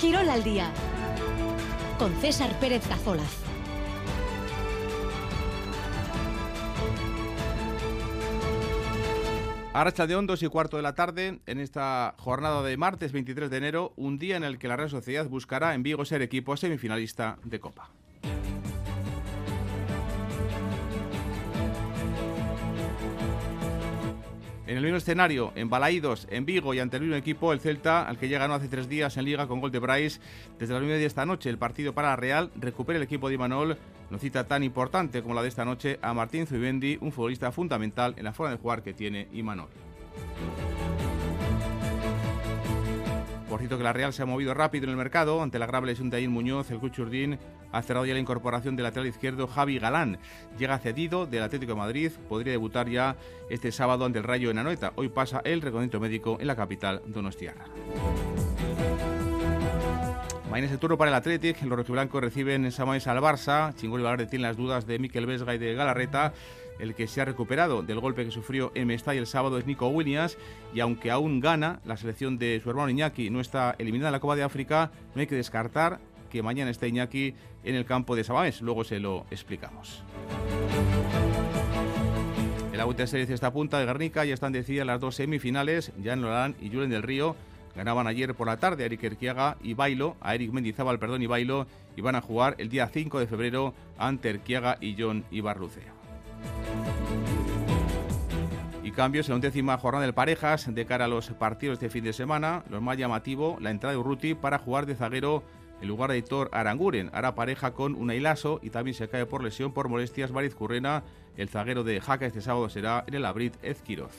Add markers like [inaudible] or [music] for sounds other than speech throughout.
Quirol al día con César Pérez Cazolaz. Arracha de Hondos y cuarto de la tarde, en esta jornada de martes 23 de enero, un día en el que la Real Sociedad buscará en Vigo ser equipo semifinalista de Copa. En el mismo escenario, en Balaídos, en Vigo y ante el mismo equipo, el Celta, al que ya ganó hace tres días en Liga con gol de Bryce, desde las 9 de esta noche, el partido para Real recupera el equipo de Imanol, no cita tan importante como la de esta noche, a Martín Zubimendi, un futbolista fundamental en la forma de jugar que tiene Imanol. Por que la Real se ha movido rápido en el mercado ante la grave lesión de Ayin Muñoz, el Cuchurdín ha cerrado ya la incorporación del lateral izquierdo Javi Galán. Llega cedido del Atlético de Madrid, podría debutar ya este sábado ante el Rayo en Anoeta. Hoy pasa el reconocimiento médico en la capital donostiarra. Mañana es el turno para el Athletic. Los rojiblancos reciben en Samamés al Barça. Chingol y Valverde tienen las dudas de Miquel Vesga y de Galarreta. El que se ha recuperado del golpe que sufrió en Mestalla el sábado es Nico Williams y aunque aún gana, la selección de su hermano Iñaki no está eliminada en la Copa de África, no hay que descartar que mañana esté Iñaki en el campo de Samamés. Luego se lo explicamos. En la vuelta de series esta punta de Guernica ya están decididas las dos semifinales, Jan Lorán y Julen del Río. Ganaban ayer por la tarde a Eric Erquiaga y Bailo, a Eric Mendizábal, perdón, y Bailo, y van a jugar el día 5 de febrero ante Erquiaga y John Ibarrucea. Cambios en la undécima jornada del Parejas de cara a los partidos de fin de semana. Lo más llamativo, la entrada de Urruti para jugar de zaguero en lugar de Hitor Aranguren. Hará pareja con un Hilaso y también se cae por lesión por molestias Mariz Currena. El zaguero de Jaca este sábado será en el Abrit Ezquiroz.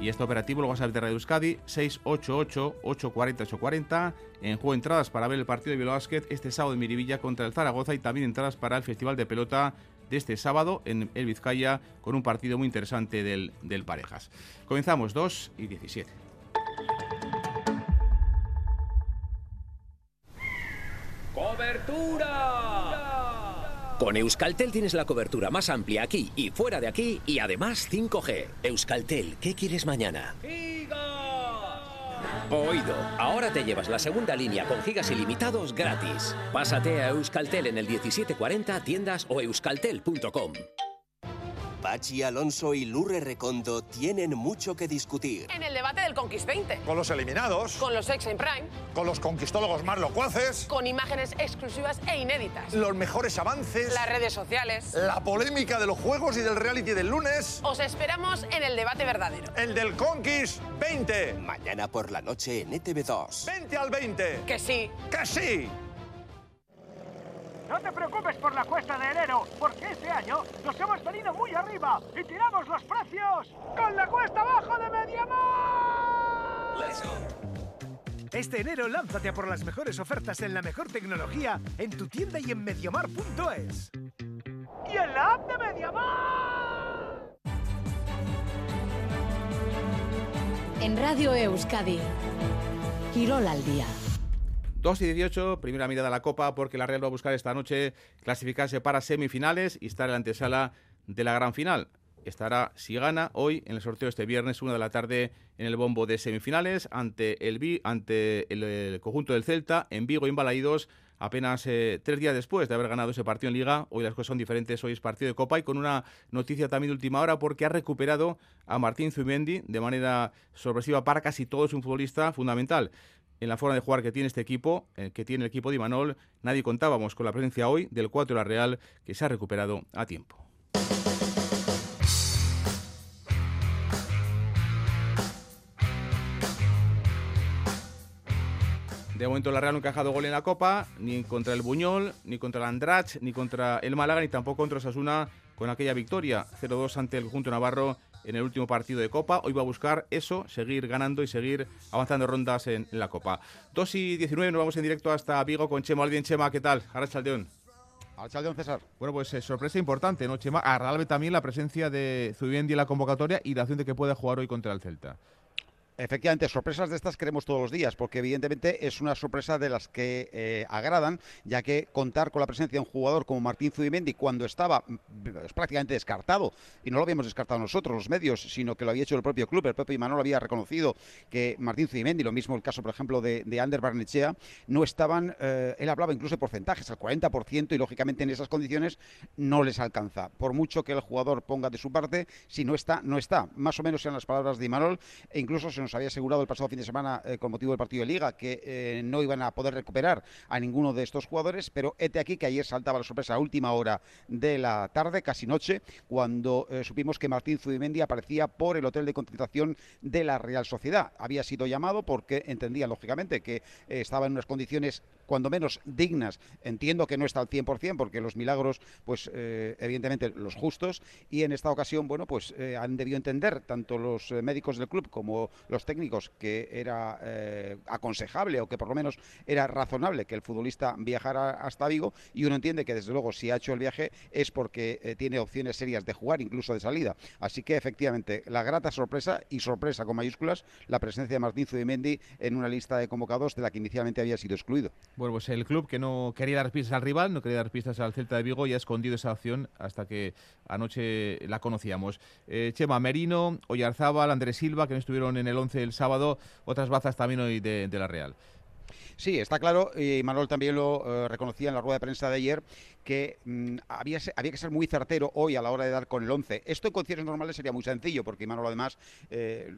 Y este operativo lo vas a ver de Radio Euskadi, 688-840-840. En juego entradas para ver el partido de Bilbao este sábado en Miribilla contra el Zaragoza y también entradas para el Festival de Pelota de este sábado en el Vizcaya con un partido muy interesante del, del Parejas. Comenzamos 2 y 17. ¡Cobertura! Con Euskaltel tienes la cobertura más amplia aquí y fuera de aquí y además 5G. Euskaltel, ¿qué quieres mañana? Oído, ahora te llevas la segunda línea con gigas ilimitados gratis. Pásate a Euskaltel en el 1740 tiendas o euskaltel.com. Pachi Alonso y Lurre Recondo tienen mucho que discutir. En el debate del Conquist 20. Con los eliminados. Con los ex en Prime. Con los conquistólogos más locuaces. Con imágenes exclusivas e inéditas. Los mejores avances. Las redes sociales. La polémica de los juegos y del reality del lunes. Os esperamos en el debate verdadero. El del Conquist 20. Mañana por la noche en ETV2. 20 al 20. Que sí. Que sí. No te preocupes por la cuesta de enero, porque este año nos hemos venido muy arriba y tiramos los precios con la cuesta abajo de Mediamar. Let's go. Este enero lánzate a por las mejores ofertas en la mejor tecnología en tu tienda y en mediamar.es. Y en la app de Mediamar. En Radio Euskadi, Quirol al día. 2 y 18, primera mirada a la Copa, porque la Real va a buscar esta noche clasificarse para semifinales y estar en la antesala de la gran final. Estará, si gana, hoy en el sorteo este viernes, una de la tarde, en el bombo de semifinales ante el, ante el, conjunto del Celta, en Vigo Balaídos, apenas eh, tres días después de haber ganado ese partido en Liga. Hoy las cosas son diferentes, hoy es partido de Copa y con una noticia también de última hora porque ha recuperado a Martín Zubimendi de manera sorpresiva para casi todo, es un futbolista fundamental en la forma de jugar que tiene este equipo, eh, que tiene el equipo de Imanol. Nadie contábamos con la presencia hoy del 4 de la Real que se ha recuperado a tiempo. De momento la Real no ha encajado gol en la Copa, ni contra el Buñol, ni contra el Andrach, ni contra el Málaga, ni tampoco contra Osasuna con aquella victoria 0-2 ante el conjunto Navarro en el último partido de Copa. Hoy va a buscar eso, seguir ganando y seguir avanzando rondas en, en la Copa. 2 y 19, nos vamos en directo hasta Vigo con Chema Albion. Chema, ¿qué tal? Ahora Chaldeón. Alchaldeón César. Bueno, pues eh, sorpresa importante, ¿no, Chema? Agradable también la presencia de Zubimendi en la convocatoria y la opción de que pueda jugar hoy contra el Celta. Efectivamente, sorpresas de estas queremos todos los días, porque evidentemente es una sorpresa de las que eh, agradan, ya que contar con la presencia de un jugador como Martín Zubimendi cuando estaba mm, es prácticamente descartado, y no lo habíamos descartado nosotros, los medios, sino que lo había hecho el propio club, el propio Imanol había reconocido que Martín Zubimendi, lo mismo el caso, por ejemplo, de, de Ander Barnechea, no estaban, eh, él hablaba incluso de porcentajes, al 40%, y lógicamente en esas condiciones no les alcanza. Por mucho que el jugador ponga de su parte, si no está, no está. Más o menos eran las palabras de Imanol, e incluso se nos había asegurado el pasado fin de semana eh, con motivo del partido de Liga que eh, no iban a poder recuperar a ninguno de estos jugadores, pero este aquí que ayer saltaba la sorpresa a última hora de la tarde, casi noche, cuando eh, supimos que Martín Zubimendi aparecía por el hotel de concentración de la Real Sociedad. Había sido llamado porque entendía, lógicamente, que estaba en unas condiciones cuando menos dignas. Entiendo que no está al 100% porque los milagros, pues evidentemente los justos, y en esta ocasión, bueno, pues han debido entender tanto los médicos del club como los técnicos que era eh, aconsejable o que por lo menos era razonable que el futbolista viajara hasta Vigo y uno entiende que desde luego si ha hecho el viaje es porque eh, tiene opciones serias de jugar, incluso de salida. Así que efectivamente la grata sorpresa y sorpresa con mayúsculas la presencia de Martín Zubimendi en una lista de convocados de la que inicialmente había sido excluido. Bueno, pues el club que no quería dar pistas al rival, no quería dar pistas al Celta de Vigo, ya ha escondido esa opción hasta que anoche la conocíamos. Eh, Chema Merino, Oyarzábal, Andrés Silva, que no estuvieron en el 11 el sábado otras bazas también hoy de, de la Real. Sí, está claro, y Manuel también lo eh, reconocía en la rueda de prensa de ayer, que mm, había, había, que ser muy certero hoy a la hora de dar con el 11. Esto en condiciones normales sería muy sencillo, porque Manuel además, eh,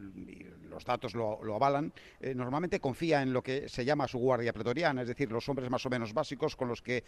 los datos lo, avalan, eh, normalmente confía en lo que se llama su guardia pretoriana, es decir, los hombres más o menos básicos con los que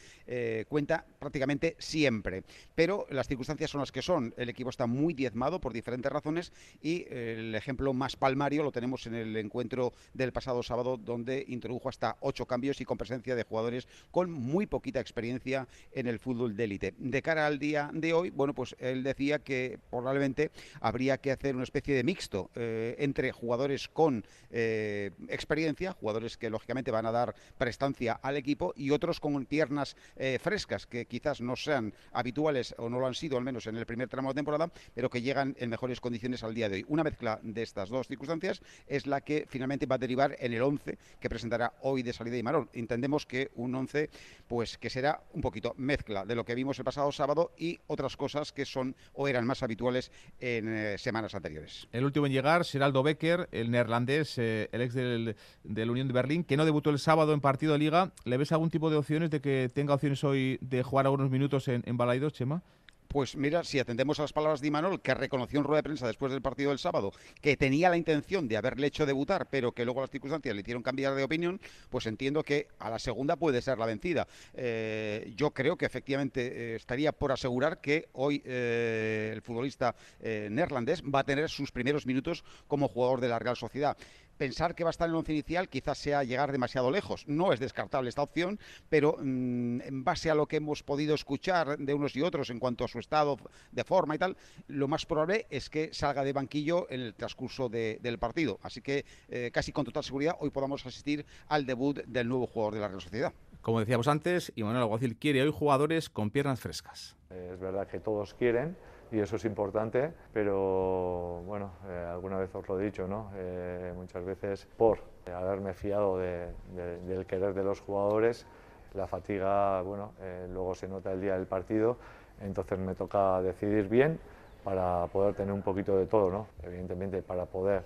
cuenta prácticamente siempre. Pero las circunstancias son las que son. El equipo está muy diezmado por diferentes razones y el ejemplo más palmario lo tenemos en el encuentro del pasado sábado, donde introdujo hasta ocho cambios y con presencia de jugadores con muy poquita experiencia en el fútbol de élite. De cara al día de hoy, bueno, pues él decía que probablemente habría que hacer una especie de mixto eh, entre jugadores con eh, experiencia, jugadores que lógicamente van a dar prestancia al equipo y otros con piernas eh, frescas que quizás no sean habituales o no lo han sido al menos en el primer tramo de temporada, pero que llegan en mejores condiciones al día de hoy. Una mezcla de estas dos circunstancias es la que finalmente va a derivar en el 11 que presentará hoy de salida y Marón. Entendemos que un 11 pues que será un poquito mezcla de lo que vimos el pasado sábado y otras cosas que son o eran más habituales en eh, semanas anteriores. El último en llegar será Aldo Becker, el neerlandés, eh, el ex del, del, Unión de Berlín, que no debutó el sábado en partido de liga. ¿Le ves algún tipo de opciones de que tenga opciones hoy de jugar algunos minutos en, en Balaidos, Chema? Pues mira, si atendemos a las palabras de Imanol, que reconoció en rueda de prensa después del partido del sábado que tenía la intención de haberle hecho debutar, pero que luego las circunstancias le hicieron cambiar de opinión, pues entiendo que a la segunda puede ser la vencida. Eh, yo creo que efectivamente eh, estaría por asegurar que hoy eh, el futbolista neerlandés va a tener sus primeros minutos como jugador de la Real Sociedad pensar que va a estar en el once inicial quizás sea llegar demasiado lejos. No es descartable esta opción, pero mm, en base a lo que hemos podido escuchar de unos y otros en cuanto a su estado de forma y tal, lo más probable es que salga de banquillo en el transcurso del partido. Así que eh, casi con total seguridad hoy podamos asistir al debut del nuevo jugador de la Real Sociedad. Como decíamos antes, Manuel Alguacil quiere hoy jugadores con piernas frescas. Es verdad que todos quieren y eso es importante, pero bueno, eh, alguna vez os lo he dicho, ¿no? Eh, muchas veces por haberme fiado del querer de los jugadores, la fatiga, bueno, eh, luego se nota el día del partido, entonces me toca decidir bien para poder tener un poquito de todo, ¿no? Evidentemente para poder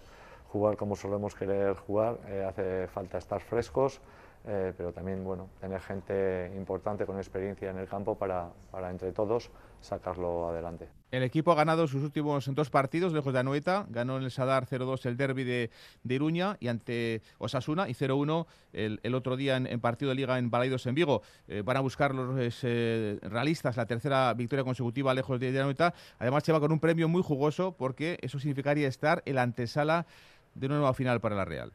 jugar como solemos querer jugar hace falta estar frescos, pero también bueno, tener gente importante con experiencia en el campo para, para entre todos sacarlo adelante. El equipo ha ganado sus últimos dos partidos lejos de Anoeta. Ganó en el Sadar 0-2 el derby de, Iruña y ante Osasuna y 0-1 el, otro día en, partido de liga en Balaidos en Vigo. Eh, van a buscar los eh, realistas la tercera victoria consecutiva lejos de, Anoeta. Además, se va con un premio muy jugoso porque eso significaría estar en la antesala de una nueva final para la Real.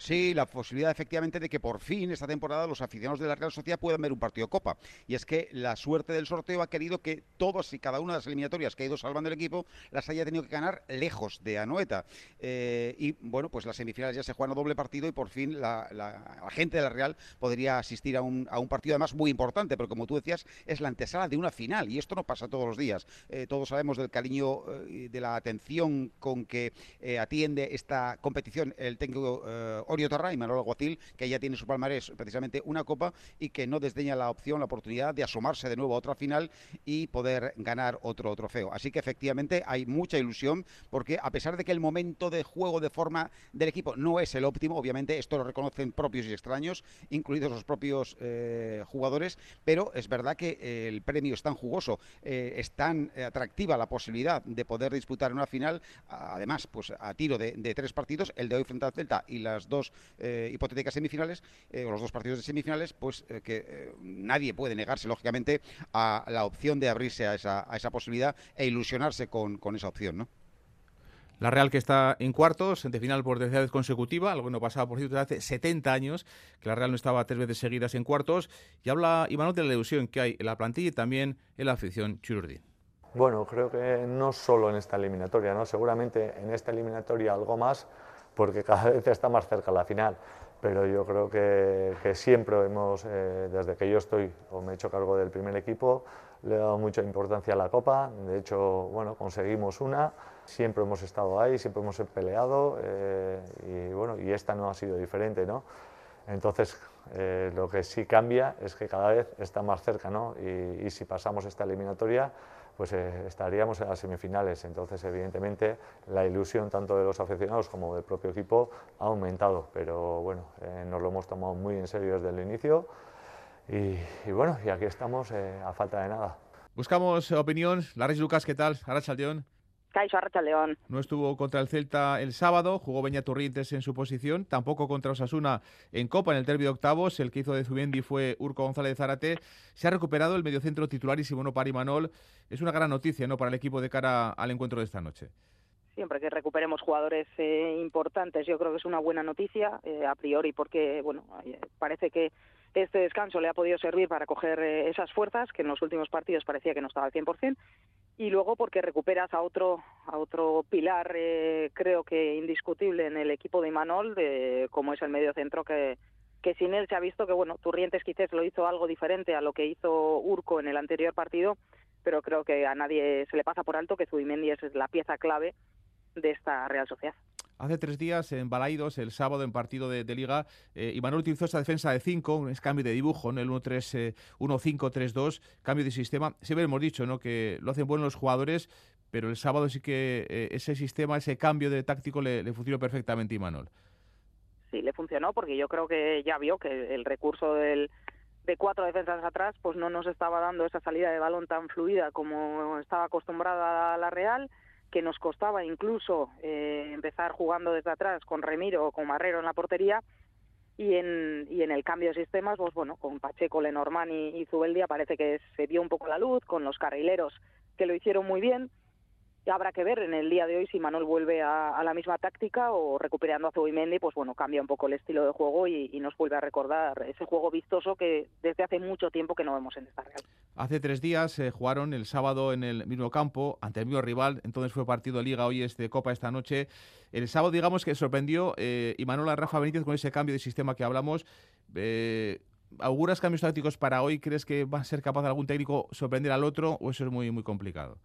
Sí, la posibilidad efectivamente de que por fin esta temporada los aficionados de la Real Sociedad puedan ver un partido Copa. Y es que la suerte del sorteo ha querido que todas y cada una de las eliminatorias que ha ido salvando el equipo las haya tenido que ganar lejos de Anoeta. Eh, y bueno, pues las semifinales ya se juegan a doble partido y por fin la, gente de la Real podría asistir a un, partido además muy importante, pero como tú decías, es la antesala de una final y esto no pasa todos los días. Eh, todos sabemos del cariño y de la atención con que atiende esta competición el técnico Orio Tarra y Manuel Aguacil, que ya tiene su palmarés precisamente una copa y que no desdeña la opción, la oportunidad de asomarse de nuevo a otra final y poder ganar otro trofeo. Así que efectivamente hay mucha ilusión porque a pesar de que el momento de juego de forma del equipo no es el óptimo, obviamente esto lo reconocen propios y extraños, incluidos los propios eh, jugadores, pero es verdad que el premio es tan jugoso, eh, es tan atractiva la posibilidad de poder disputar una final, además pues a tiro de, de tres partidos, el de hoy frente al Celta y las dos eh, hipotéticas semifinales, eh, o los dos partidos de semifinales, pues eh, que nadie puede negarse, lógicamente, a la opción de abrirse a esa, a esa posibilidad e ilusionarse con, con esa opción, ¿no? La Real que está en cuartos, de final por tercera vez consecutiva, algo que no pasaba, por cierto, hace 70 años, que la Real no estaba tres veces seguidas en cuartos. Y habla Iván de la ilusión que hay en la plantilla y también en la afición chururdín. Bueno, creo que no solo en esta eliminatoria, ¿no? seguramente en esta eliminatoria algo más, porque cada [laughs] vez está más cerca la final. Pero yo creo que, siempre hemos, eh, desde que yo estoy o me he hecho cargo del primer equipo, le he dado mucha importancia a la Copa. De hecho, bueno, conseguimos una, siempre hemos estado ahí, siempre hemos peleado eh, y, bueno, y esta no ha sido diferente, ¿no? Entonces, eh, lo que sí cambia es que cada vez está más cerca, ¿no? Y, si pasamos esta eliminatoria, pues eh, estaríamos en las semifinales. Entonces, evidentemente, la ilusión tanto de los aficionados como del propio equipo ha aumentado, pero bueno, eh, nos lo hemos tomado muy en serio desde el inicio y, bueno, y aquí estamos a falta de nada. Buscamos opinión. Laris Lucas, ¿qué tal? Arachaldeón. Caixo León. No estuvo contra el Celta el sábado, jugó Beña Turrientes en su posición, tampoco contra Osasuna en Copa en el derbi de octavos, el que hizo de Zubendi fue Urco González Zárate. Se ha recuperado el mediocentro titular y Simono Parimanol. Es una gran noticia ¿no? para el equipo de cara al encuentro de esta noche. Siempre que recuperemos jugadores eh, importantes, yo creo que es una buena noticia, eh, a priori, porque bueno, eh, parece que este descanso le ha podido servir para coger esas fuerzas que en los últimos partidos parecía que no estaba al 100% y luego porque recuperas a otro a otro pilar eh, creo que indiscutible en el equipo de Imanol de como es el medio centro que que sin él se ha visto que bueno Turrientes quizás lo hizo algo diferente a lo que hizo Urco en el anterior partido pero creo que a nadie se le pasa por alto que Zubimendi es la pieza clave de esta Real Sociedad Hace tres días en Balaidos, el sábado en partido de, Liga, eh, Imanol utilizó esa defensa de 5, un cambio de dibujo, en el 1-3-1-5-3-2, eh, cambio de sistema. Siempre hemos dicho ¿no? que lo hacen bueno los jugadores, pero el sábado sí que eh, ese sistema, ese cambio de táctico le, funcionó perfectamente a Imanol. Sí, le funcionó porque yo creo que ya vio que el recurso del, de cuatro defensas atrás pues no nos estaba dando esa salida de balón tan fluida como estaba acostumbrada la Real que nos costaba incluso eh, empezar jugando desde atrás con Remiro o con Marrero en la portería. Y en, y en el cambio de sistemas, pues bueno, con Pacheco, Lenormand y, y Zubeldia parece que se vio un poco la luz, con los carrileros que lo hicieron muy bien habrá que ver en el día de hoy si Manuel vuelve a, la misma táctica o recuperando a Zubimendi, pues bueno, cambia un poco el estilo de juego y, nos vuelve a recordar ese juego vistoso que desde hace mucho tiempo que no vemos en esta Real. Hace tres días eh, jugaron el sábado en el mismo campo ante el mismo rival, entonces fue partido de Liga, hoy es de Copa esta noche. El sábado digamos que sorprendió eh, y Manuel a Rafa Benítez con ese cambio de sistema que hablamos. Eh, ¿Auguras cambios tácticos para hoy? ¿Crees que va a ser capaz algún técnico sorprender al otro o eso es muy, muy complicado?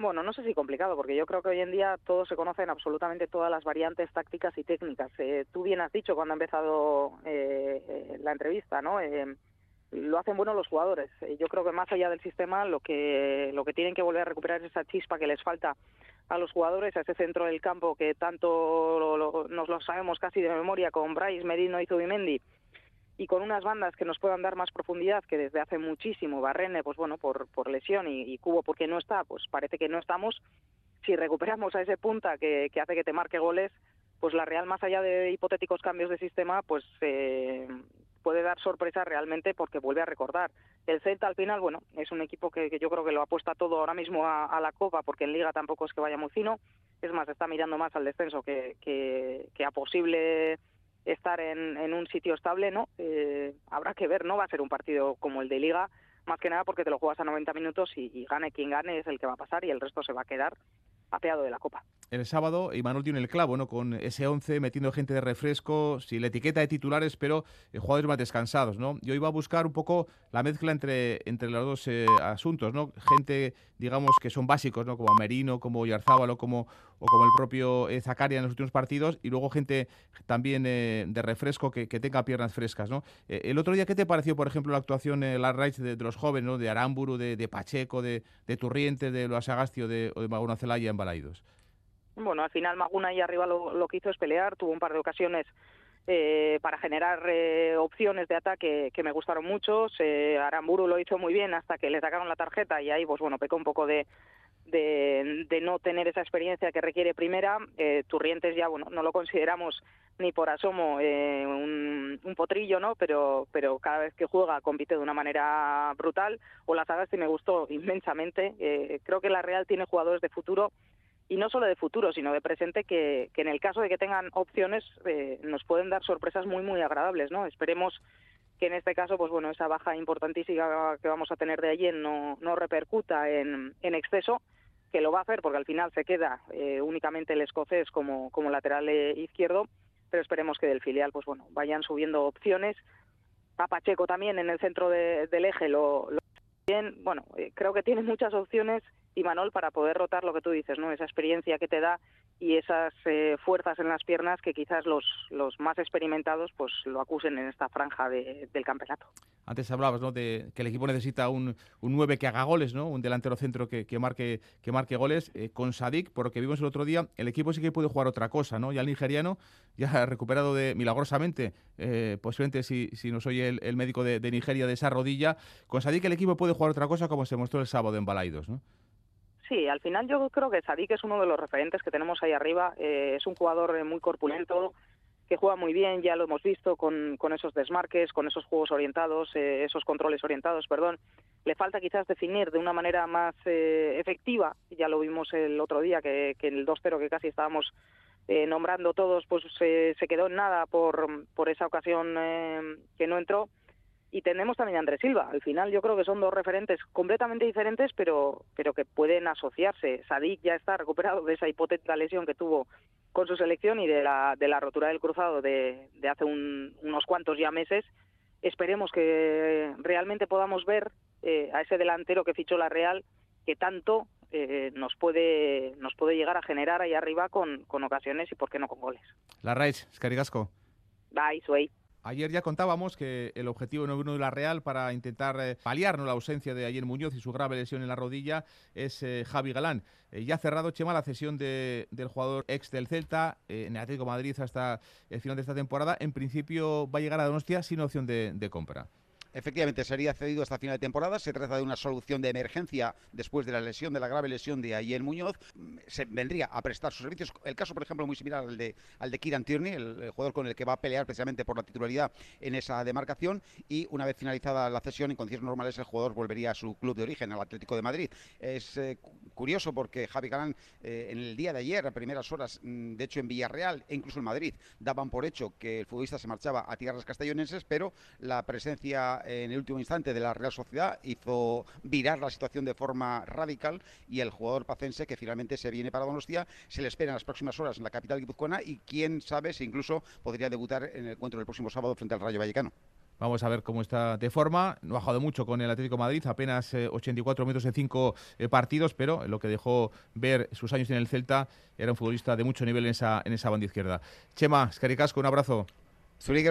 Bueno, no sé si complicado, porque yo creo que hoy en día todos se conocen absolutamente todas las variantes tácticas y técnicas. Eh, tú bien has dicho cuando ha empezado eh, eh, la entrevista, ¿no? lo hacen bueno los jugadores. yo creo que más allá del sistema, lo que lo que tienen que volver a recuperar es esa chispa que les falta a los jugadores, a ese centro del campo que tanto nos lo sabemos casi de memoria con Bryce, Merino y Zubimendi y con unas bandas que nos puedan dar más profundidad que desde hace muchísimo Barrene pues bueno por, por lesión y, Cubo porque no está pues parece que no estamos si recuperamos a ese punta que, hace que te marque goles pues la Real más allá de hipotéticos cambios de sistema pues eh, puede dar sorpresa realmente porque vuelve a recordar. El Celta al final bueno es un equipo que, yo creo que lo apuesta todo ahora mismo a, la Copa porque en Liga tampoco es que vaya muy fino. Es más está mirando más al descenso que, que, que a posible estar en, en un sitio estable, ¿no? Eh, habrá que ver, no va a ser un partido como el de Liga, más que nada porque te lo juegas a 90 minutos y, y gane quien gane es el que va a pasar y el resto se va a quedar apeado de la Copa. El sábado, Imanol tiene el clavo, ¿no? Con ese 11 metiendo gente de refresco, sin la etiqueta de titulares, pero eh, jugadores más descansados, ¿no? Yo iba a buscar un poco la mezcla entre, entre los dos eh, asuntos, ¿no? Gente, digamos, que son básicos, ¿no? Como Merino, como Yarzábalo, como, o como el propio eh, Zacaria en los últimos partidos, y luego gente también eh, de refresco que, que, tenga piernas frescas, ¿no? Eh, el otro día, ¿qué te pareció, por ejemplo, la actuación, eh, la raíz de, de, los jóvenes, ¿no? De Aramburu, de, de Pacheco, de, de de Loas Agastio, de, o de Celaya en Bueno, al final Maguna ahí arriba lo, que hizo es pelear, tuvo un par de ocasiones eh, para generar eh, opciones de ataque que me gustaron mucho. Eh, Aramburu lo hizo muy bien hasta que le sacaron la tarjeta y ahí, pues bueno, pecó un poco de, de, de no tener esa experiencia que requiere primera. Eh, Turrientes ya, bueno, no lo consideramos ni por asomo eh, un, un, potrillo, ¿no? Pero, pero cada vez que juega compite de una manera brutal. O la Sagasti me gustó inmensamente. Eh, creo que la Real tiene jugadores de futuro y no solo de futuro, sino de presente, que, que en el caso de que tengan opciones eh, nos pueden dar sorpresas muy, muy agradables, ¿no? Esperemos que en este caso, pues bueno, esa baja importantísima que vamos a tener de allí no, no repercuta en, en exceso, que lo va a hacer porque al final se queda eh, únicamente el escocés como, como lateral eh, izquierdo, pero esperemos que del filial, pues bueno, vayan subiendo opciones. A Pacheco también en el centro de, del eje lo, lo bien, bueno, eh, creo que tiene muchas opciones y Manol para poder rotar lo que tú dices, ¿no? Esa experiencia que te da y esas eh, fuerzas en las piernas que quizás los, los más experimentados pues lo acusen en esta franja de, del campeonato. Antes hablabas ¿no? de que el equipo necesita un, un 9 que haga goles, ¿no? un delantero centro que, que marque, que marque goles. Eh, con Sadik, por lo que vimos el otro día, el equipo sí que puede jugar otra cosa. ¿no? Ya el nigeriano, ya recuperado de milagrosamente, eh, posiblemente si, si no soy el, el médico de, de, Nigeria de esa rodilla, con Sadik el equipo puede jugar otra cosa como se mostró el sábado en Balaidos. ¿no? Sí, al final yo creo que Sadik es uno de los referentes que tenemos ahí arriba. Eh, es un jugador eh, muy corpulento, que juega muy bien, ya lo hemos visto con, con esos desmarques, con esos juegos orientados, eh, esos controles orientados, perdón. Le falta quizás definir de una manera más eh, efectiva, ya lo vimos el otro día, que, el 2-0 que casi estábamos eh, nombrando todos, pues se quedó en nada por, por esa ocasión eh, que no entró y tenemos también a Andrés Silva. Al final yo creo que son dos referentes completamente diferentes, pero, pero que pueden asociarse. Sadik ya está recuperado de esa hipotética lesión que tuvo con su selección y de la, de la rotura del cruzado de, de hace un, unos cuantos ya meses. Esperemos que realmente podamos ver eh, a ese delantero que fichó la Real, que tanto eh, nos puede nos puede llegar a generar ahí arriba con, con ocasiones y por qué no con goles. La Raiz, Escarigasco. Bye, Suey. Ayer ya contábamos que el objetivo número de la Real para intentar eh, paliar la ausencia de Ayer Muñoz y su grave lesión en la rodilla es eh, Javi Galán. Eh, ya ha cerrado Chema la cesión de, del jugador ex del Celta en el Atlético Madrid hasta el final de esta temporada. En principio va a llegar a Donostia sin opción de, de compra. Efectivamente, sería cedido hasta final de temporada. Se trata de una solución de emergencia después de la lesión, de la grave lesión de Ayer Muñoz. Se vendría a prestar sus servicios. El caso, por ejemplo, muy similar al de, al de Kieran Tierney, el, el, jugador con el que va a pelear precisamente por la titularidad en esa demarcación. Y una vez finalizada la cesión, en condiciones normales, el jugador volvería a su club de origen, al Atlético de Madrid. Es eh, curioso porque Javi Galán, eh, en el día de ayer, a primeras horas, mm, de hecho en Villarreal e incluso en Madrid, daban por hecho que el futbolista se marchaba a tierras castellonenses, pero la presencia en el último instante de la Real Sociedad hizo virar la situación de forma radical y el jugador pacense que finalmente se viene para Donostia se le espera en las próximas horas en la capital guipuzcoana y quién sabe si incluso podría debutar en el encuentro del próximo sábado frente al Rayo Vallecano. Vamos a ver cómo está de forma. No ha bajado mucho con el Atlético Madrid, apenas eh, 84 minutos en 5 eh, partidos, pero lo que dejó ver sus años en el Celta era un futbolista de mucho nivel en esa, en esa banda izquierda. Chema, Escaricasco, un abrazo. Zuri,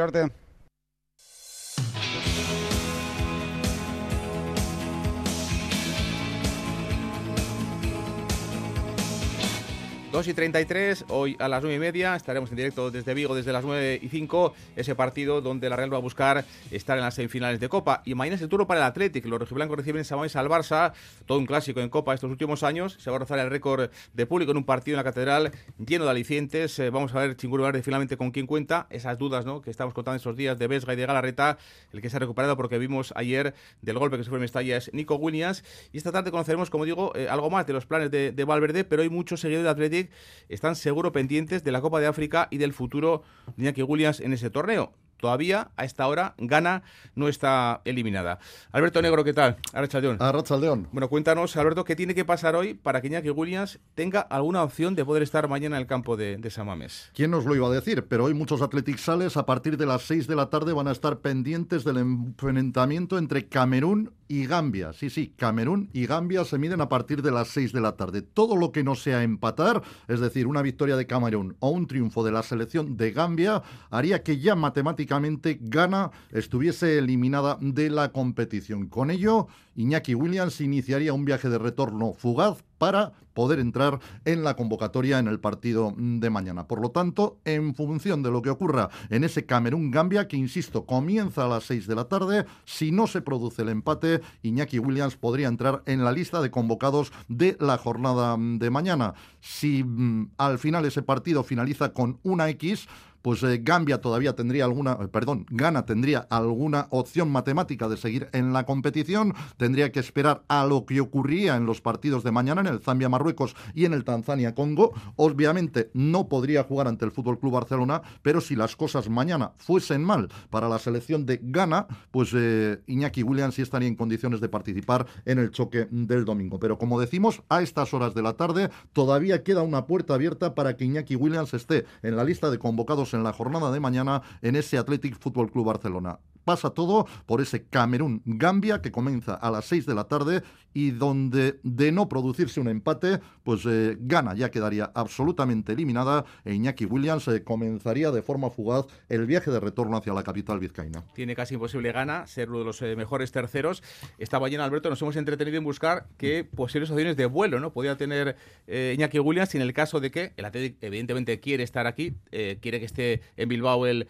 2 y 33, hoy a las 9 y media estaremos en directo desde Vigo desde las 9 y 5, ese partido donde la Real va a buscar estar en las semifinales de Copa. Y mañana es el turno para el Athletic, los rojiblancos reciben en Samamés al Barça, todo un clásico en Copa estos últimos años, se va a rozar el récord de público en un partido en la Catedral lleno de alicientes, eh, vamos a ver Chinguro Verde finalmente con quién cuenta, esas dudas ¿no? que estamos contando estos días de Vesga y de Galarreta, el que se ha recuperado porque vimos ayer del golpe que en Mestalla es Nico Williams, y esta tarde conoceremos, como digo, eh, algo más de los planes de, de Valverde, pero hay muchos seguidores de Athletic Están seguro pendientes de la Copa de África y del futuro de Iñaki Williams en ese torneo todavía a esta hora gana no está eliminada. Alberto Negro, ¿qué tal? Arrachaldeón. Arrachaldeón. Bueno, cuéntanos, Alberto, ¿qué tiene que pasar hoy para que Iñaki Williams tenga alguna opción de poder estar mañana en el campo de, de Samames? ¿Quién nos lo iba a decir? Pero hoy muchos Athletic Sales a partir de las 6 de la tarde van a estar pendientes del enfrentamiento entre Camerún y Gambia. Sí, sí, Camerún y Gambia se miden a partir de las 6 de la tarde. Todo lo que no sea empatar, es decir, una victoria de Camerún o un triunfo de la selección de Gambia, haría que ya matemáticamente Ghana estuviese eliminada de la competición. Con ello, Iñaki Williams iniciaría un viaje de retorno fugaz para poder entrar en la convocatoria en el partido de mañana. Por lo tanto, en función de lo que ocurra en ese Camerún-Gambia, que insisto, comienza a las 6 de la tarde, si no se produce el empate, Iñaki Williams podría entrar en la lista de convocados de la jornada de mañana. Si mm, al final ese partido finaliza con una X, pues eh, Gambia todavía tendría alguna, eh, perdón, Ghana tendría alguna opción matemática de seguir en la competición, tendría que esperar a lo que ocurría en los partidos de mañana en el Zambia Marruecos y en el Tanzania Congo. Obviamente no podría jugar ante el Fútbol Club Barcelona, pero si las cosas mañana fuesen mal para la selección de Ghana, pues eh, Iñaki Williams sí estaría en condiciones de participar en el choque del domingo. Pero como decimos, a estas horas de la tarde todavía queda una puerta abierta para que Iñaki Williams esté en la lista de convocados en la jornada de mañana en ese Athletic Fútbol Club Barcelona. Pasa todo por ese Camerún-Gambia que comienza a las 6 de la tarde y donde de no producirse un empate, pues eh, gana, ya quedaría absolutamente eliminada e Iñaki Williams eh, comenzaría de forma fugaz el viaje de retorno hacia la capital vizcaína. Tiene casi imposible gana ser uno de los eh, mejores terceros. Esta mañana, Alberto, nos hemos entretenido en buscar qué posibles opciones de vuelo no podía tener Iñaki Williams en el caso de que el Atlético evidentemente quiere estar aquí, quiere que esté en Bilbao el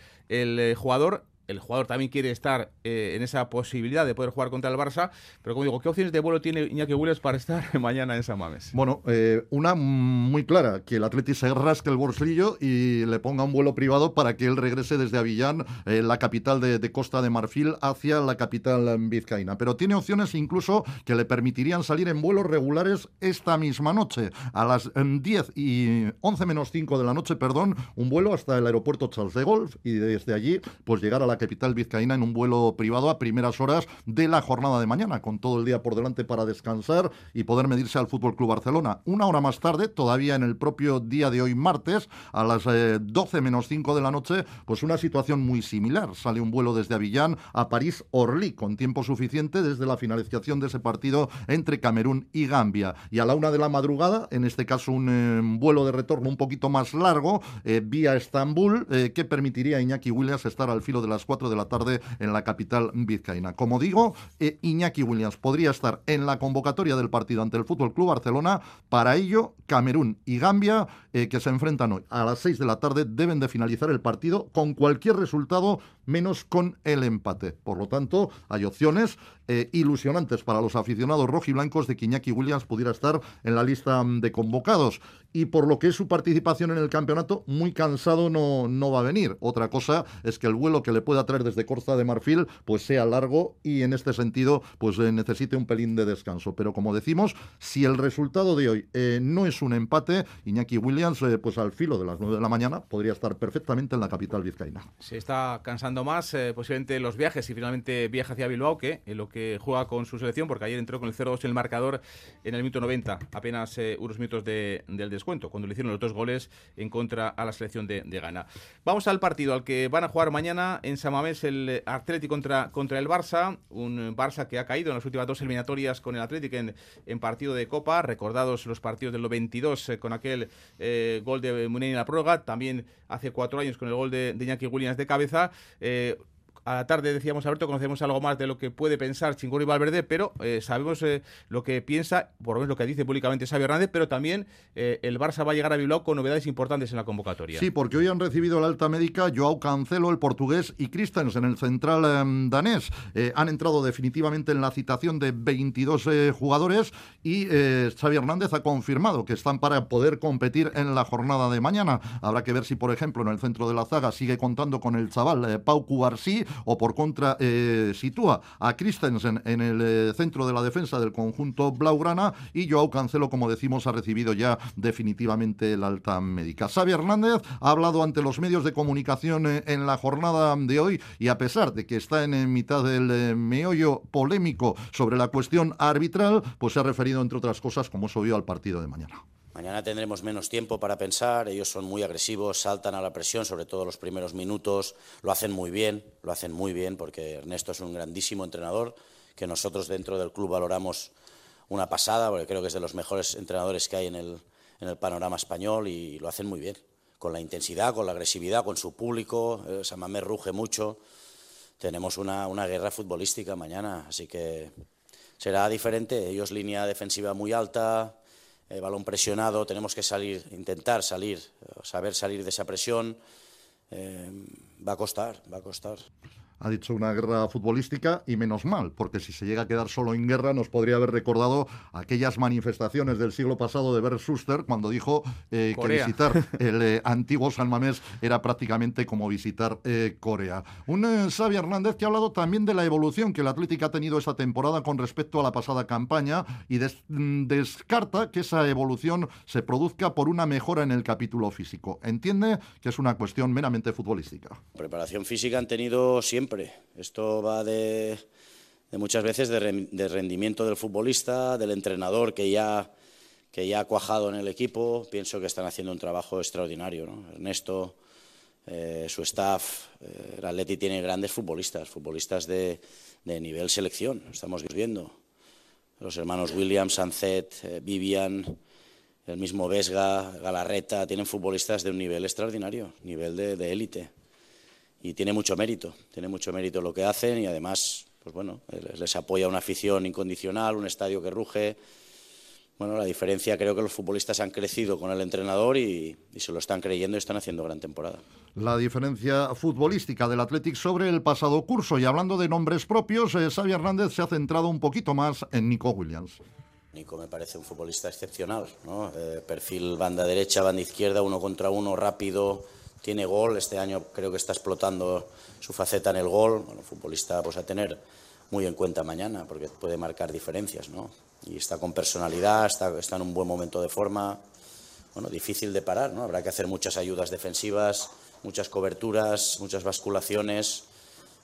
jugador el jugador también quiere estar eh, en esa posibilidad de poder jugar contra el Barça, pero como digo, ¿qué opciones de vuelo tiene Iñaki Williams para estar [laughs] mañana en San Mames? Bueno, eh, una muy clara, que el Atleti se rasque el bolsillo y le ponga un vuelo privado para que él regrese desde Avillán, eh, la capital de, de, Costa de Marfil, hacia la capital vizcaína. Pero tiene opciones incluso que le permitirían salir en vuelos regulares esta misma noche, a las 10 y 11 menos 5 de la noche, perdón, un vuelo hasta el aeropuerto Charles de Golf y desde allí pues llegar a la capital vizcaína en un vuelo privado a primeras horas de la jornada de mañana, con todo el día por delante para descansar y poder medirse al Fútbol Club Barcelona. Una hora más tarde, todavía en el propio día de hoy, martes, a las 12 eh, menos 5 de la noche, pues una situación muy similar. Sale un vuelo desde Avillán a París-Orly, con tiempo suficiente desde la finalización de ese partido entre Camerún y Gambia. Y a la una de la madrugada, en este caso un eh, vuelo de retorno un poquito más largo, eh, vía Estambul, que permitiría a Iñaki Williams estar al filo de las 4 de la tarde en la capital vizcaína. Como digo, eh, Iñaki Williams podría estar en la convocatoria del partido ante el Fútbol Club Barcelona. Para ello, Camerún y Gambia, eh, que se enfrentan hoy a las 6 de la tarde, deben de finalizar el partido con cualquier resultado menos con el empate. Por lo tanto, hay opciones eh, ilusionantes para los aficionados rojiblancos de que Iñaki Williams pudiera estar en la lista de convocados. Y por lo que es su participación en el campeonato, muy cansado no, no va a venir. Otra cosa es que el vuelo que le pueda traer desde Costa de Marfil pues sea largo y en este sentido pues eh, necesite un pelín de descanso. Pero como decimos, si el resultado de hoy eh, no es un empate, Iñaki Williams pues al filo de las 9 de la mañana podría estar perfectamente en la capital vizcaína. Se está cansando más, eh, posiblemente los viajes y finalmente viaja hacia Bilbao, que en lo que juega con su selección, porque ayer entró con el 0-2 en el marcador en el minuto 90, apenas eh, unos minutos del descuento, cuando le hicieron los dos goles en contra a la selección de, Ghana. Vamos al partido al que van a jugar mañana en Samamés el Atlético contra, contra el Barça, un Barça que ha caído en las últimas dos eliminatorias con el Atlético en, partido de Copa, recordados los partidos del 22 eh, con aquel gol de Muneni en la prórroga, también hace cuatro años con el gol de, de Iñaki Williams de cabeza. Eh, a la tarde decíamos, Alberto, conocemos algo más de lo que puede pensar Chingón y Valverde, pero eh, sabemos eh, lo que piensa, por lo menos lo que dice públicamente Xavi Hernández, pero también eh, el Barça va a llegar a Bilbao con novedades importantes en la convocatoria. Sí, porque hoy han recibido la alta médica Joao Cancelo, el portugués, y Christensen, el central em, danés. han entrado definitivamente en la citación de 22 jugadores y Xavi Hernández ha confirmado que están para poder competir en la jornada de mañana. Habrá que ver si, por ejemplo, en el centro de la zaga sigue contando con el chaval Pau Cubarsí o por contra eh, sitúa a Christensen en el eh, centro de la defensa del conjunto blaugrana y Joao Cancelo, como decimos, ha recibido ya definitivamente el alta médica. Xavi Hernández ha hablado ante los medios de comunicación eh, en la jornada de hoy y a pesar de que está en mitad del meollo polémico sobre la cuestión arbitral, pues se ha referido, entre otras cosas, como se vio al partido de mañana. Mañana tendremos menos tiempo para pensar, ellos son muy agresivos, saltan a la presión, sobre todo los primeros minutos, lo hacen muy bien, lo hacen muy bien porque Ernesto es un grandísimo entrenador que nosotros dentro del club valoramos una pasada, porque creo que es de los mejores entrenadores que hay en el, en el panorama español y lo hacen muy bien, con la intensidad, con la agresividad, con su público, eh, Samamé ruge mucho, tenemos una, una guerra futbolística mañana, así que será diferente, ellos línea defensiva muy alta, eh, balón presionado, tenemos que salir, intentar salir, saber salir de esa presión. Eh, va a costar, va a costar ha dicho una guerra futbolística y menos mal, porque si se llega a quedar solo en guerra nos podría haber recordado aquellas manifestaciones del siglo pasado de Bert Schuster cuando dijo eh, que visitar [laughs] el eh, antiguo San Mamés era prácticamente como visitar eh, Corea. Un Xavi Hernández que ha hablado también de la evolución que el Atlético ha tenido esta temporada con respecto a la pasada campaña y mm, descarta que esa evolución se produzca por una mejora en el capítulo físico. Entiende que es una cuestión meramente futbolística. Preparación física han tenido siempre esto va de, muchas veces de, rendimiento del futbolista, del entrenador que ya, que ya ha cuajado en el equipo. Pienso que están haciendo un trabajo extraordinario. Ernesto, eh, su staff, eh, el Atleti tiene grandes futbolistas, futbolistas de, nivel selección, estamos viendo. Los hermanos Williams, Sancet, eh, Vivian, el mismo Vesga, Galarreta, tienen futbolistas de un nivel extraordinario, nivel de élite y tiene mucho mérito, tiene mucho mérito lo que hacen y además, pues bueno, les apoya una afición incondicional, un estadio que ruge. Bueno, la diferencia creo que los futbolistas han crecido con el entrenador y, se lo están creyendo y están haciendo gran temporada. La diferencia futbolística del Athletic sobre el pasado curso y hablando de nombres propios, eh, Xavi Hernández se ha centrado un poquito más en Nico Williams. Nico me parece un futbolista excepcional, ¿no? Eh, perfil banda derecha, banda izquierda, uno contra uno, rápido, tiene gol, este año creo que está explotando su faceta en el gol, bueno, futbolista pues a tener muy en cuenta mañana, porque puede marcar diferencias, ¿no? Y está con personalidad, está, está en un buen momento de forma, bueno, difícil de parar, ¿no? Habrá que hacer muchas ayudas defensivas, muchas coberturas, muchas basculaciones.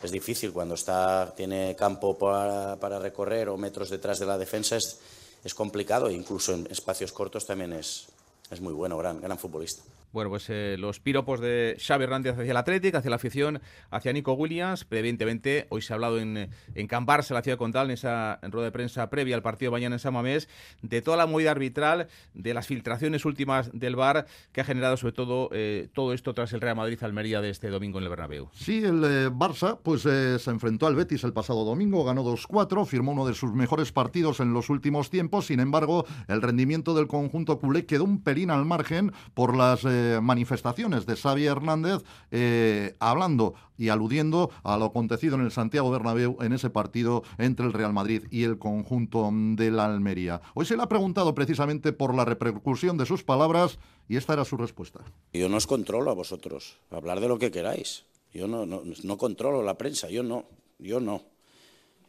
Es difícil cuando está, tiene campo para, para recorrer o metros detrás de la defensa, es, es complicado, incluso en espacios cortos también es, es muy bueno, gran, gran futbolista. Bueno, pues eh, los piropos de Xavi Hernández hacia el Atlético, hacia la afición, hacia Nico Williams. Evidentemente, hoy se ha hablado en, en Can Barça, la ciudad condal, en esa rueda de prensa previa al partido mañana en San Mamés, de toda la movida arbitral, de las filtraciones últimas del VAR que ha generado sobre todo eh, todo esto tras el Real Madrid-Almería de este domingo en el Bernabéu. Sí, el eh, Barça pues se enfrentó al Betis el pasado domingo, ganó 2-4, firmó uno de sus mejores partidos en los últimos tiempos. Sin embargo, el rendimiento del conjunto culé quedó un pelín al margen por las manifestaciones de Xavi Hernández eh, hablando y aludiendo a lo acontecido en el Santiago Bernabéu en ese partido entre el Real Madrid y el conjunto de la Almería. Hoy se le ha preguntado precisamente por la repercusión de sus palabras y esta era su respuesta. Yo no os controlo a vosotros, hablar de lo que queráis. Yo no, no, no controlo la prensa, yo no, yo no.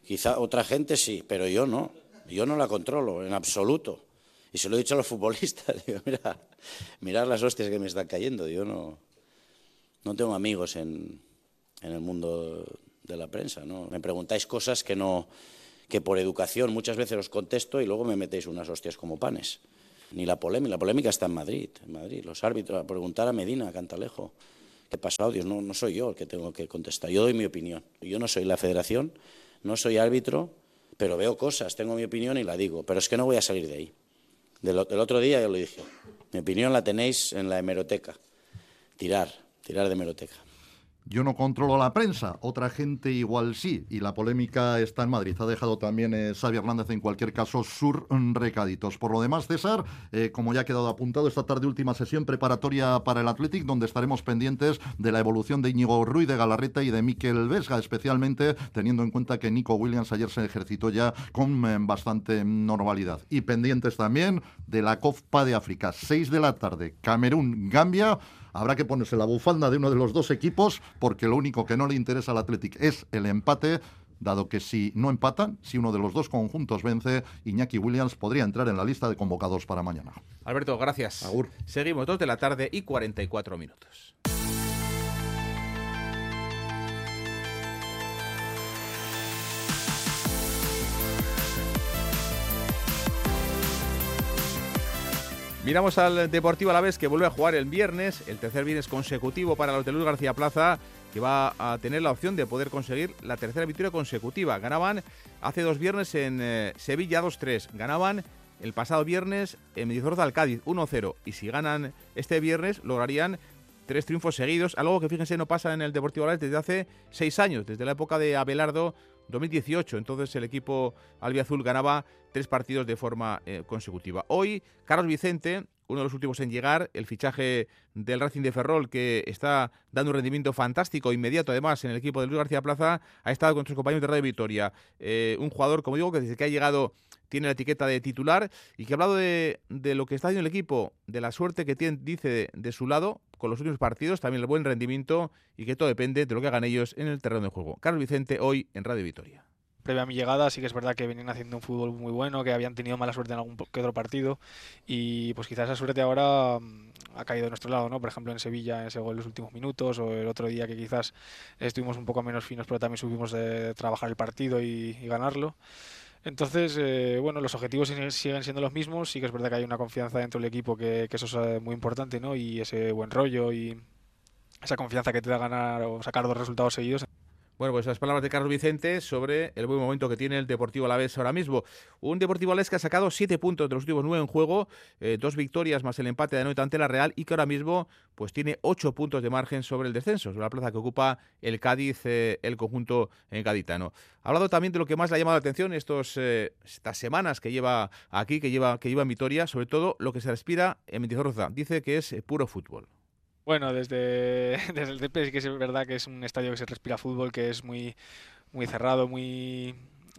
Quizá otra gente sí, pero yo no. Yo no la controlo en absoluto. Y se lo he dicho a los futbolistas, [laughs] mira, mirad las hostias que me están cayendo. Yo no, no tengo amigos en, en el mundo de la prensa, ¿no? Me preguntáis cosas que no que por educación muchas veces os contesto y luego me metéis unas hostias como panes. Ni la polémica, la polémica está en Madrid, en Madrid. Los árbitros, a preguntar a Medina, a Cantalejo, ¿qué pasó? Dios, no, no soy yo el que tengo que contestar, yo doy mi opinión. Yo no soy la federación, no soy árbitro, pero veo cosas, tengo mi opinión y la digo, pero es que no voy a salir de ahí. Del, otro día ya lo dije. Mi opinión la tenéis en la hemeroteca. Tirar, tirar de hemeroteca. Yo no controlo la prensa, otra gente igual sí, y la polémica está en Madrid. Ha dejado también eh, Xavi Hernández en cualquier caso sus recaditos. Por lo demás, César, eh, como ya ha quedado apuntado, esta tarde última sesión preparatoria para el Athletic, donde estaremos pendientes de la evolución de Íñigo Ruiz, de Galarreta y de Miquel Vesga, especialmente teniendo en cuenta que Nico Williams ayer se ejercitó ya con eh, bastante normalidad. Y pendientes también de la Copa de África, 6 de la tarde, Camerún, Gambia habrá que ponerse la bufanda de uno de los dos equipos porque lo único que no le interesa al Athletic es el empate dado que si no empatan, si uno de los dos conjuntos vence, Iñaki Williams podría entrar en la lista de convocados para mañana. Alberto, gracias. Agur. Seguimos, 2 de la tarde y 44 minutos. Miramos al Deportivo a que vuelve a jugar el viernes, el tercer viernes consecutivo para los de Luis García Plaza, que va a tener la opción de poder conseguir la tercera victoria consecutiva. Ganaban hace dos viernes en eh, Sevilla 2-3, ganaban el pasado viernes en Medizorza al Cádiz 1-0 y si ganan este viernes lograrían tres triunfos seguidos, algo que fíjense no pasa en el Deportivo Alavés desde hace seis años, desde la época de Abelardo 2018. Entonces el equipo albiazul ganaba tres partidos de forma eh, consecutiva. Hoy Carlos Vicente, uno de los últimos en llegar, el fichaje del Racing de Ferrol que está dando un rendimiento fantástico inmediato además en el equipo de Luis García Plaza, ha estado con sus compañeros de Radio Vitoria. Eh, un jugador, como digo, que desde que ha llegado tiene la etiqueta de titular y que ha hablado de, de lo que está haciendo el equipo, de la suerte que tiene, dice de, su lado con los últimos partidos, también el buen rendimiento y que todo depende de lo que hagan ellos en el terreno de juego. Carlos Vicente hoy en Radio Vitoria. Previa a mi llegada sí que es verdad que venían haciendo un fútbol muy bueno, que habían tenido mala suerte en algún que otro partido y pues quizás esa suerte ahora mm, ha caído de nuestro lado, ¿no? Por ejemplo en Sevilla ese gol en los últimos minutos o el otro día que quizás estuvimos un poco menos finos pero también supimos de trabajar el partido y ganarlo. Entonces, eh, bueno, los objetivos siguen siendo los mismos. Sí que es verdad que hay una confianza dentro del equipo que, que eso es eh, muy importante, ¿no? Y ese buen rollo y esa confianza que te da ganar o sacar dos resultados seguidos. Bueno, pues las palabras de Carlos Vicente sobre el buen momento que tiene el Deportivo Alavés ahora mismo. Un Deportivo Alavés que ha sacado siete puntos de los últimos nueve en juego, eh, dos victorias más el empate de anoche ante la Real y que ahora mismo pues tiene ocho puntos de margen sobre el descenso, sobre la plaza que ocupa el Cádiz, eh, el conjunto en gaditano. Ha hablado también de lo que más le ha llamado la atención estos, eh, estas semanas que lleva aquí, que lleva, que lleva en Vitoria, sobre todo lo que se respira en Mendizorroza. Dice que es puro fútbol. Bueno, desde, [laughs] desde el CP sí que es verdad que es un estadio que se respira fútbol, que es muy, muy cerrado, muy,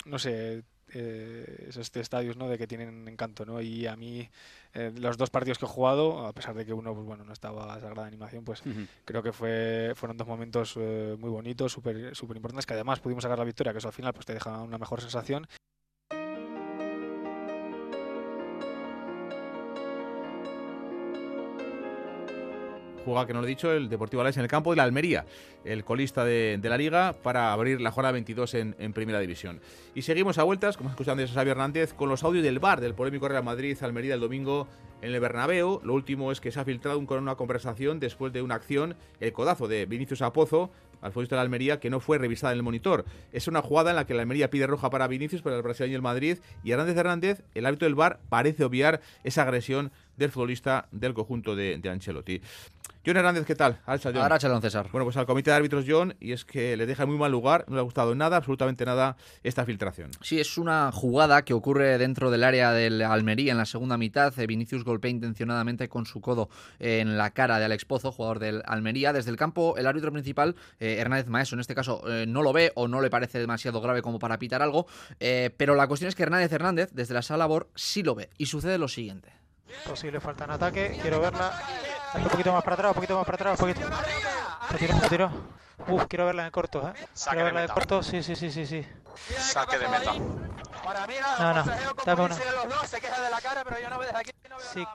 no sé, eh, esos estadios ¿no? de que tienen encanto ¿no? y a mí eh, los dos partidos que he jugado a pesar de que uno pues bueno no estaba a sagrada animación pues uh -huh. creo que fue fueron dos momentos eh, muy bonitos súper súper importantes que además pudimos sacar la victoria que eso al final pues te deja una mejor sensación juega, que no lo he dicho, el Deportivo Alavés en el campo de la Almería, el colista de, la Liga, para abrir la jornada 22 en, Primera División. Y seguimos a vueltas, como escuchan de Xavi Hernández, con los audios del bar del polémico Real Madrid-Almería el domingo en el Bernabéu. Lo último es que se ha filtrado un, una conversación después de una acción, el codazo de Vinicius Apozo, al futbolista de la Almería, que no fue revisada en el monitor. Es una jugada en la que la Almería pide roja para Vinicius, para el brasileño y el Madrid, y Hernández Hernández, el árbitro del bar, parece obviar esa agresión del futbolista del conjunto de, de Ancelotti. John Hernández, ¿qué tal? Ahora don César. Bueno, pues al comité de árbitros, John, y es que le deja en muy mal lugar, no le ha gustado nada, absolutamente nada, esta filtración. Sí, es una jugada que ocurre dentro del área del Almería en la segunda mitad. Vinicius golpea intencionadamente con su codo en la cara de Alex Pozo, jugador del Almería. Desde el campo, el árbitro principal, eh, Hernández Maeso, en este caso, eh, no lo ve o no le parece demasiado grave como para pitar algo, eh, pero la cuestión es que Hernández Hernández, desde la sala BOR, sí lo ve. Y sucede lo siguiente. Posible falta en ataque, quiero verla. Un poquito más para atrás, un poquito más para atrás, un poquito. Se tiró, se tiró. Uf, quiero verla en corto, ¿eh? Saque quiero verla de en corto, sí, sí, sí, sí, sí. Saque de meta. No, no, dame una. Sí,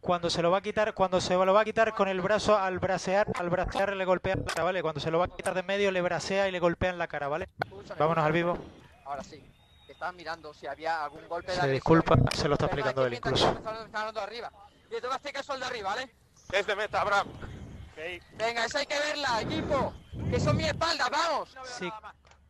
cuando se lo va a quitar, cuando se lo va a quitar con el brazo al bracear, al bracear le golpea la cara, ¿vale? Cuando se lo va a quitar de medio le bracea y le golpea en la cara, ¿vale? Vámonos al vivo. Ahora sí. Estaba mirando si había algún golpe de Se disculpa, se lo está explicando él incluso. Y te vas a hacer caso al de arriba, ¿vale? Es de meta, Abraham. Venga, esa hay que verla, equipo. Que son mi espalda, vamos. Sí.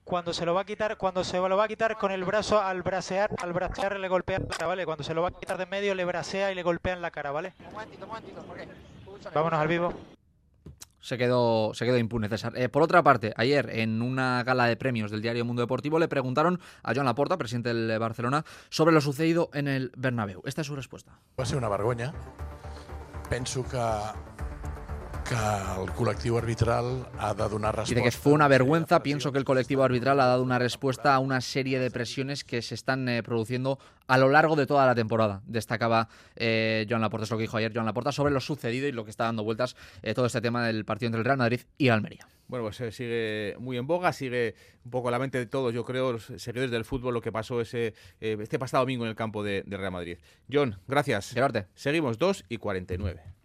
Cuando se lo va a quitar, cuando se lo va a quitar con el brazo al bracear, al bracear le golpea la cara, ¿vale? Cuando se lo va a quitar de medio le bracea y le golpea en la cara, ¿vale? Un momentito, un momentito, ¿por qué? Vámonos al vivo. Se quedó, se quedó impune, César. Eh, por otra parte, ayer en una gala de premios del diario Mundo Deportivo le preguntaron a Joan Laporta, presidente del Barcelona, sobre lo sucedido en el Bernabéu. Esta es su respuesta. Va ser una vergonya. Penso Dice que fue una vergüenza. Pienso que el colectivo arbitral ha dado una respuesta a una serie de presiones que se están eh, produciendo a lo largo de toda la temporada. Destacaba eh, Joan Laporta, es lo que dijo ayer Joan Laporta, sobre lo sucedido y lo que está dando vueltas eh, todo este tema del partido entre el Real Madrid y el Almería. Bueno, pues eh, sigue muy en boga, sigue un poco a la mente de todos, yo creo, los seguidores del fútbol, lo que pasó ese, este pasado domingo en el campo de, de Real Madrid. John, gracias. Llevarte. Seguimos 2 y 49.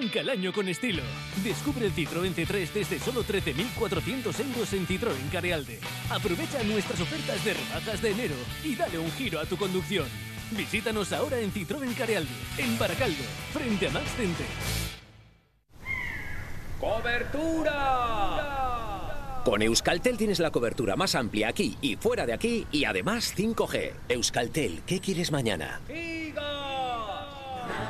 Arranca el año con estilo. Descubre el Citroën C3 desde solo 13.400 euros en Citroën Carealde. Aprovecha nuestras ofertas de rebajas de enero y dale un giro a tu conducción. Visítanos ahora en Citroën Carealde, en Baracaldo, frente a Max Center. ¡Cobertura! Con Euskaltel tienes la cobertura más amplia aquí y fuera de aquí y además 5G. Euskaltel, ¿qué quieres mañana?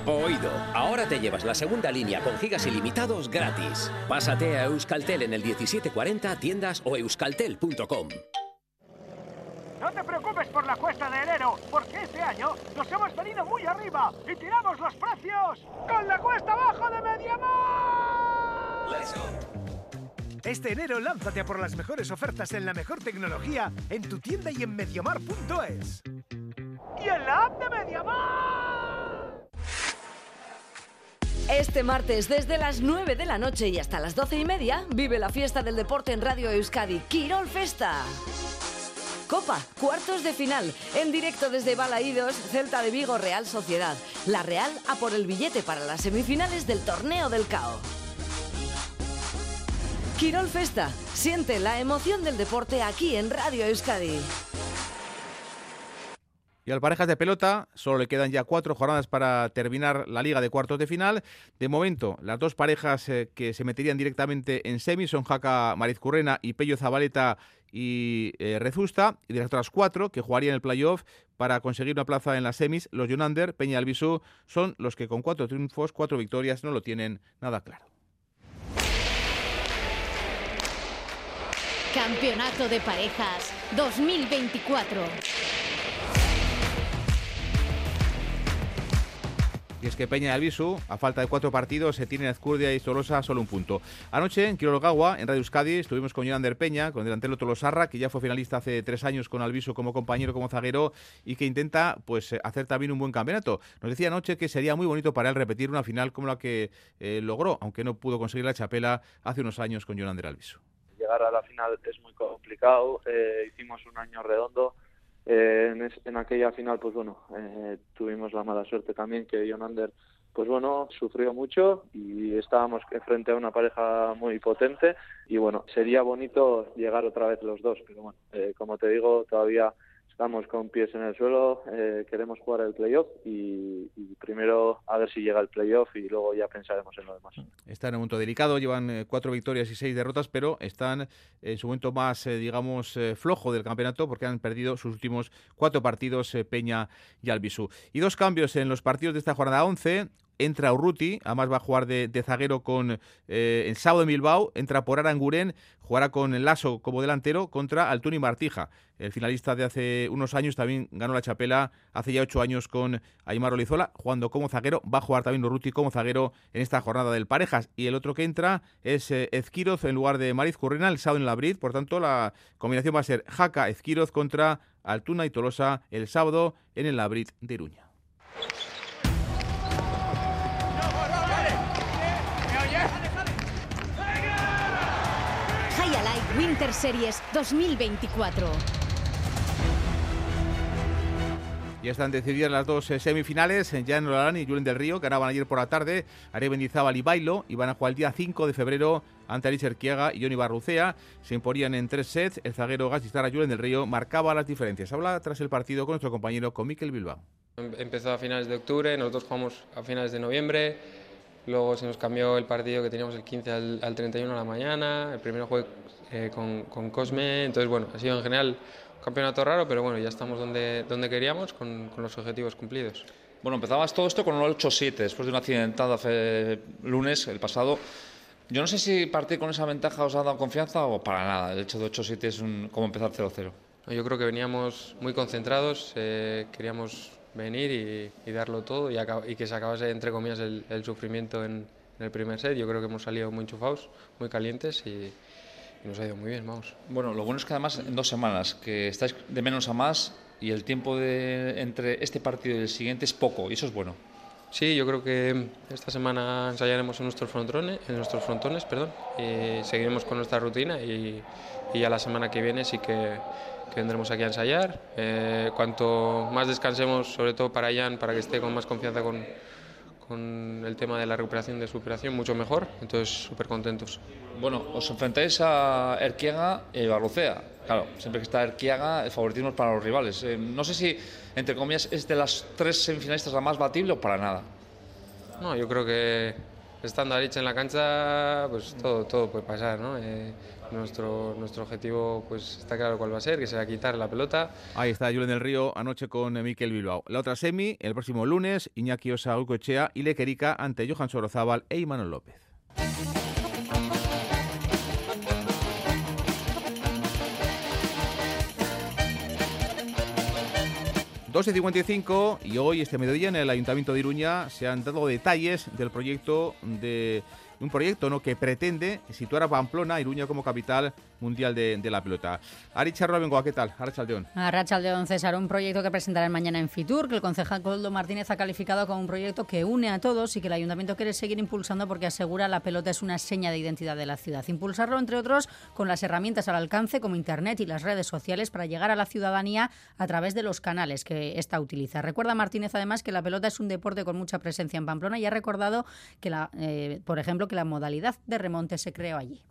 Oído, ahora te llevas la segunda línea con gigas ilimitados gratis. Pásate a Euskaltel en el 1740, tiendas o euskaltel.com. No te preocupes por la cuesta de enero, porque este año nos hemos venido muy arriba y tiramos los precios con la cuesta abajo de Mediamar. Este enero lánzate a por las mejores ofertas en la mejor tecnología en tu tienda y en mediamar.es. Y en la app de Mediamar. Este martes, desde las 9 de la noche y hasta las 12 y media, vive la fiesta del deporte en Radio Euskadi, Quirol Festa. Copa, cuartos de final, en directo desde Balaídos, Celta de Vigo, Real Sociedad. La Real a por el billete para las semifinales del torneo del CAO. Quirol Festa, siente la emoción del deporte aquí en Radio Euskadi. Y al parejas de pelota solo le quedan ya cuatro jornadas para terminar la liga de cuartos de final. De momento, las dos parejas eh, que se meterían directamente en semis son Jaca Marizcurrena y Pello Zabaleta y eh, Rezusta. Y de las otras cuatro que jugarían el playoff para conseguir una plaza en las semis, los Yunander, Peña y Albisú son los que con cuatro triunfos, cuatro victorias no lo tienen nada claro. Campeonato de Parejas 2024. Y es que Peña y a falta de cuatro partidos, se tienen Azcurdia y Tolosa solo un punto. Anoche, en Quirologagua, en Radio Euskadi, estuvimos con Yonander Peña, con el delantero Tolosarra, que ya fue finalista hace tres años con Albisu como compañero, como zaguero, y que intenta pues hacer también un buen campeonato. Nos decía anoche que sería muy bonito para él repetir una final como la que eh, logró, aunque no pudo conseguir la chapela hace unos años con Yonander Albisu. Llegar a la final es muy complicado, eh, hicimos un año redondo. Eh, en, es- en aquella final, pues bueno, eh, tuvimos la mala suerte también que Jonander, pues bueno, sufrió mucho y estábamos frente a una pareja muy potente y bueno, sería bonito llegar otra vez los dos, pero bueno, eh, como te digo, todavía estamos con pies en el suelo, eh, queremos jugar el playoff y, y primero a ver si llega el playoff y luego ya pensaremos en lo demás. Está en un momento delicado, llevan eh, cuatro victorias y seis derrotas, pero están en su momento más, eh, digamos, flojo del campeonato porque han perdido sus últimos cuatro partidos Peña y Albisú. Y dos cambios en los partidos de esta jornada 11. Entra Urruti, además va a jugar de, de zaguero con eh, el sábado en Bilbao. Entra por Aranguren, jugará con Lasso como delantero contra Altuni Martija. El finalista de hace unos años también ganó la chapela hace ya ocho años con Aymar Olizola, jugando como zaguero. Va a jugar también Urruti como zaguero en esta jornada del Parejas. Y el otro que entra es eh, Ezquiroz en lugar de Mariz Currena, el sábado en Labrid. Por tanto, la combinación va a ser Jaca Ezquiroz contra Altuna y Tolosa el sábado en el Labrid de Iruña. Winter Series 2024. Ya están decididas las dos eh, semifinales. Jan Olarán y Julen del Río ganaban ayer por la tarde. Are Mendizábal y Bailo y van a jugar el día 5 de febrero ante Alicia Erquiaga y Johnny Barrucea. Se imponían en tres sets. El zaguero Gasistara Julen del Río marcaba las diferencias. Habla tras el partido con nuestro compañero, con Miquel Bilbao. Em- Empezó a finales de octubre, nosotros jugamos a finales de noviembre, luego se nos cambió el partido que teníamos el 15 al, al 31 a la mañana, el primero jugué eh, con, con Cosme, entonces bueno, ha sido en general un campeonato raro, pero bueno, ya estamos donde, donde queríamos con, con los objetivos cumplidos. Bueno, empezabas todo esto con un 8-7 después de un accidentado hace lunes, el pasado. Yo no sé si partir con esa ventaja os ha dado confianza o para nada. El hecho de 8-7 es un, como empezar 0-0. Yo creo que veníamos muy concentrados, eh, queríamos venir y, y darlo todo y, y que se acabase, entre comillas, el, el sufrimiento en, en el primer set. Yo creo que hemos salido muy enchufados, muy calientes y, y nos ha ido muy bien, vamos. Bueno, lo bueno es que además en dos semanas, que estáis de menos a más y el tiempo de, entre este partido y el siguiente es poco, y eso es bueno. Sí, yo creo que esta semana ensayaremos en nuestros frontones, en nuestros frontones, perdón, y seguiremos con nuestra rutina y, y ya la semana que viene sí que, que vendremos aquí a ensayar. Eh, cuanto más descansemos, sobre todo para Jan, para que esté con más confianza con, con el tema de la recuperación de su operación, mucho mejor. Entonces, súper contentos. Bueno, os enfrentáis a Erquiaga y Barrucea. Claro, siempre que está Erquiaga, el favoritismo es para los rivales. Eh, no sé si, entre comillas, es de las tres semifinalistas la más batible o para nada. No, yo creo que estando Aritz en la cancha, pues todo, todo puede pasar, ¿no? Eh, nuestro, nuestro objetivo pues está claro cuál va a ser, que será quitar la pelota. Ahí está Julen del Río anoche con eh, Mikel Bilbao. La otra semi, el próximo lunes, Iñaki Osa Ucochea y Lequerica ante Johan Sorozábal e Imanol López. 12.55 y hoy, este mediodía, en el Ayuntamiento de Iruña se han dado detalles del proyecto de un proyecto ¿no? que pretende situar a Pamplona, Iruña, como capital mundial de, la pelota. Ari Charroa Bengoa, ¿qué tal? Arrachaldeón. A Rachaldeón César, un proyecto que presentarán mañana en Fitur, que el concejal Coldo Martínez ha calificado como un proyecto que une a todos y que el ayuntamiento quiere seguir impulsando porque asegura la pelota es una seña de identidad de la ciudad. Impulsarlo, entre otros, con las herramientas al alcance como Internet y las redes sociales para llegar a la ciudadanía a través de los canales que ésta utiliza. Recuerda Martínez, además, que la pelota es un deporte con mucha presencia en Pamplona y ha recordado que, la, eh, por ejemplo, que la modalidad de remonte se creó allí.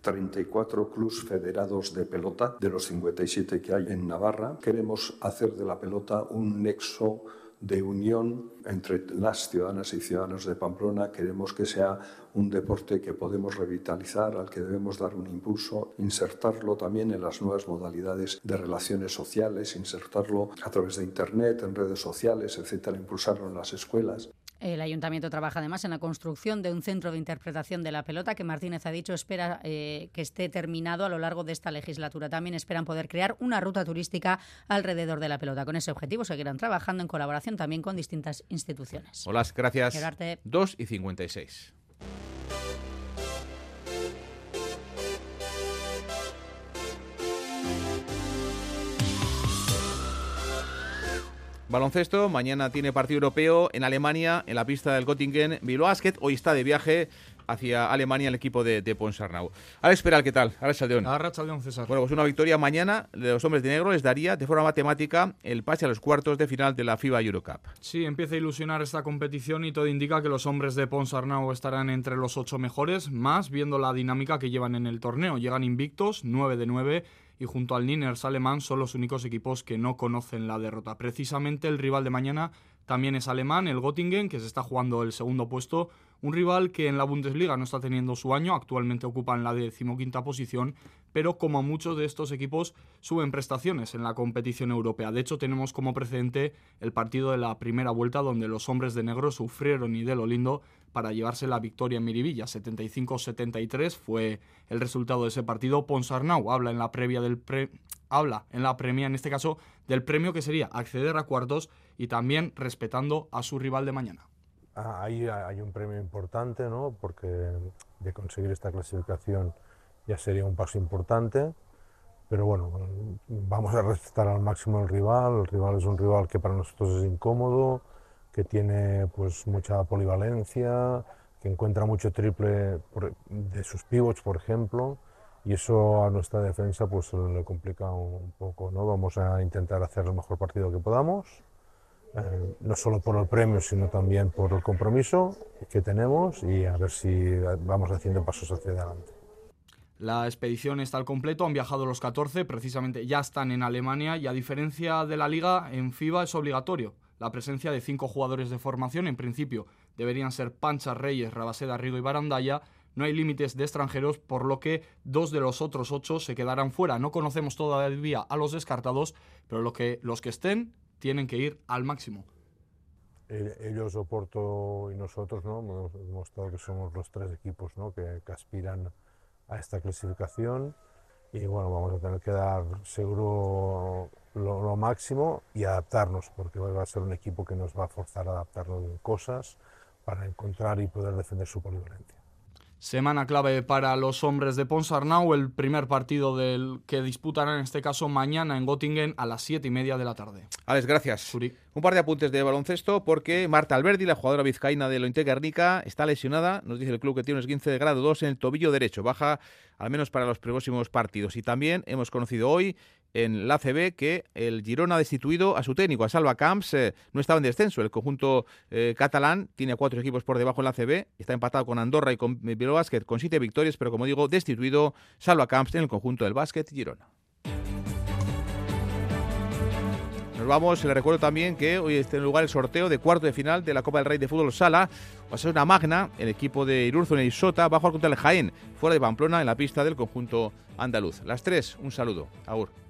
34 clubs federados de pelota de los 57 que hay en Navarra. Queremos hacer de la pelota un nexo de unión entre las ciudadanas y ciudadanos de Pamplona. Queremos que sea un deporte que podemos revitalizar, al que debemos dar un impulso, insertarlo también en las nuevas modalidades de relaciones sociales, insertarlo a través de Internet, en redes sociales, etcétera, impulsarlo en las escuelas. El ayuntamiento trabaja además en la construcción de un centro de interpretación de la pelota que Martínez ha dicho espera eh, que esté terminado a lo largo de esta legislatura. También esperan poder crear una ruta turística alrededor de la pelota. Con ese objetivo seguirán trabajando en colaboración también con distintas instituciones. Hola, gracias. Gerarte. 2 y 56. Baloncesto, mañana tiene partido europeo en Alemania, en la pista del Göttingen. Bilbao Basket hoy está de viaje hacia Alemania el equipo de, de Ponsarnau. Alex Peral, ¿qué tal? Alex Saldeón. Arrachaldeón, César. Bueno, pues una victoria mañana de los hombres de negro les daría de forma matemática el pase a los cuartos de final de la FIBA Eurocup. Sí, empieza a ilusionar esta competición y todo indica que los hombres de Ponsarnau estarán entre los ocho mejores, más viendo la dinámica que llevan en el torneo. Llegan invictos, 9 de 9 y junto al Niners alemán son los únicos equipos que no conocen la derrota. Precisamente el rival de mañana también es alemán, el Göttingen, que se está jugando el segundo puesto, un rival que en la Bundesliga no está teniendo su año, actualmente ocupan la decimoquinta posición, pero como muchos de estos equipos suben prestaciones en la competición europea. De hecho, tenemos como precedente el partido de la primera vuelta donde los hombres de negro sufrieron y de lo lindo para llevarse la victoria en Miribilla. 75-73 fue el resultado de ese partido. Ponsarnau habla en la previa del pre... habla en la premia, en este caso, del premio que sería acceder a cuartos y también respetando a su rival de mañana. Ah, ahí hay un premio importante, ¿no? Porque de conseguir esta clasificación ya sería un paso importante. Pero bueno, vamos a respetar al máximo al rival. El rival es un rival que para nosotros es incómodo, que tiene pues mucha polivalencia, que encuentra mucho triple de sus pivots, por ejemplo, y eso a nuestra defensa pues le complica un poco, ¿no? Vamos a intentar hacer el mejor partido que podamos, eh, no solo por el premio, sino también por el compromiso que tenemos y a ver si vamos haciendo pasos hacia adelante. La expedición está al completo, han viajado los 14, precisamente ya están en Alemania y a diferencia de la liga, en FIBA es obligatorio la presencia de cinco jugadores de formación. En principio deberían ser Pancha, Reyes, Rabaseda, Rigo y Barandaya. No hay límites de extranjeros, por lo que dos de los otros ocho se quedarán fuera. No conocemos todavía a los descartados, pero lo que, los que estén tienen que ir al máximo. Eh, Ellos, Oporto y nosotros, ¿no? hemos demostrado que somos los tres equipos ¿no? que, que aspiran a esta clasificación y bueno, vamos a tener que dar seguro lo, lo, máximo y adaptarnos, porque va a ser un equipo que nos va a forzar a adaptarnos en cosas para encontrar y poder defender su polivalencia. Semana clave para los hombres de Ponsarnau, el primer partido del que disputarán en este caso mañana en Göttingen a las 7 y media de la tarde. Alex, gracias. Un par de apuntes de baloncesto porque Marta Alberdi, la jugadora vizcaína de Lointe Guernica, está lesionada. Nos dice el club que tiene un esguince de grado 2 en el tobillo derecho. Baja al menos para los próximos partidos. Y también hemos conocido hoy en la CB que el Girona ha destituido a su técnico, a Salva Camps. Eh, no estaba en descenso. El conjunto eh, catalán tiene cuatro equipos por debajo en la CB. Está empatado con Andorra y con Bilbao Basket con siete victorias, pero como digo, destituido Salva Camps en el conjunto del básquet Girona. Nos vamos, le recuerdo también que hoy está en lugar el sorteo de cuarto de final de la Copa del Rey de Fútbol Sala. Va a ser una magna, el equipo de Irurzun y Sota va a jugar contra el Jaén, fuera de Pamplona, en la pista del conjunto andaluz. Las tres, un saludo. Agur.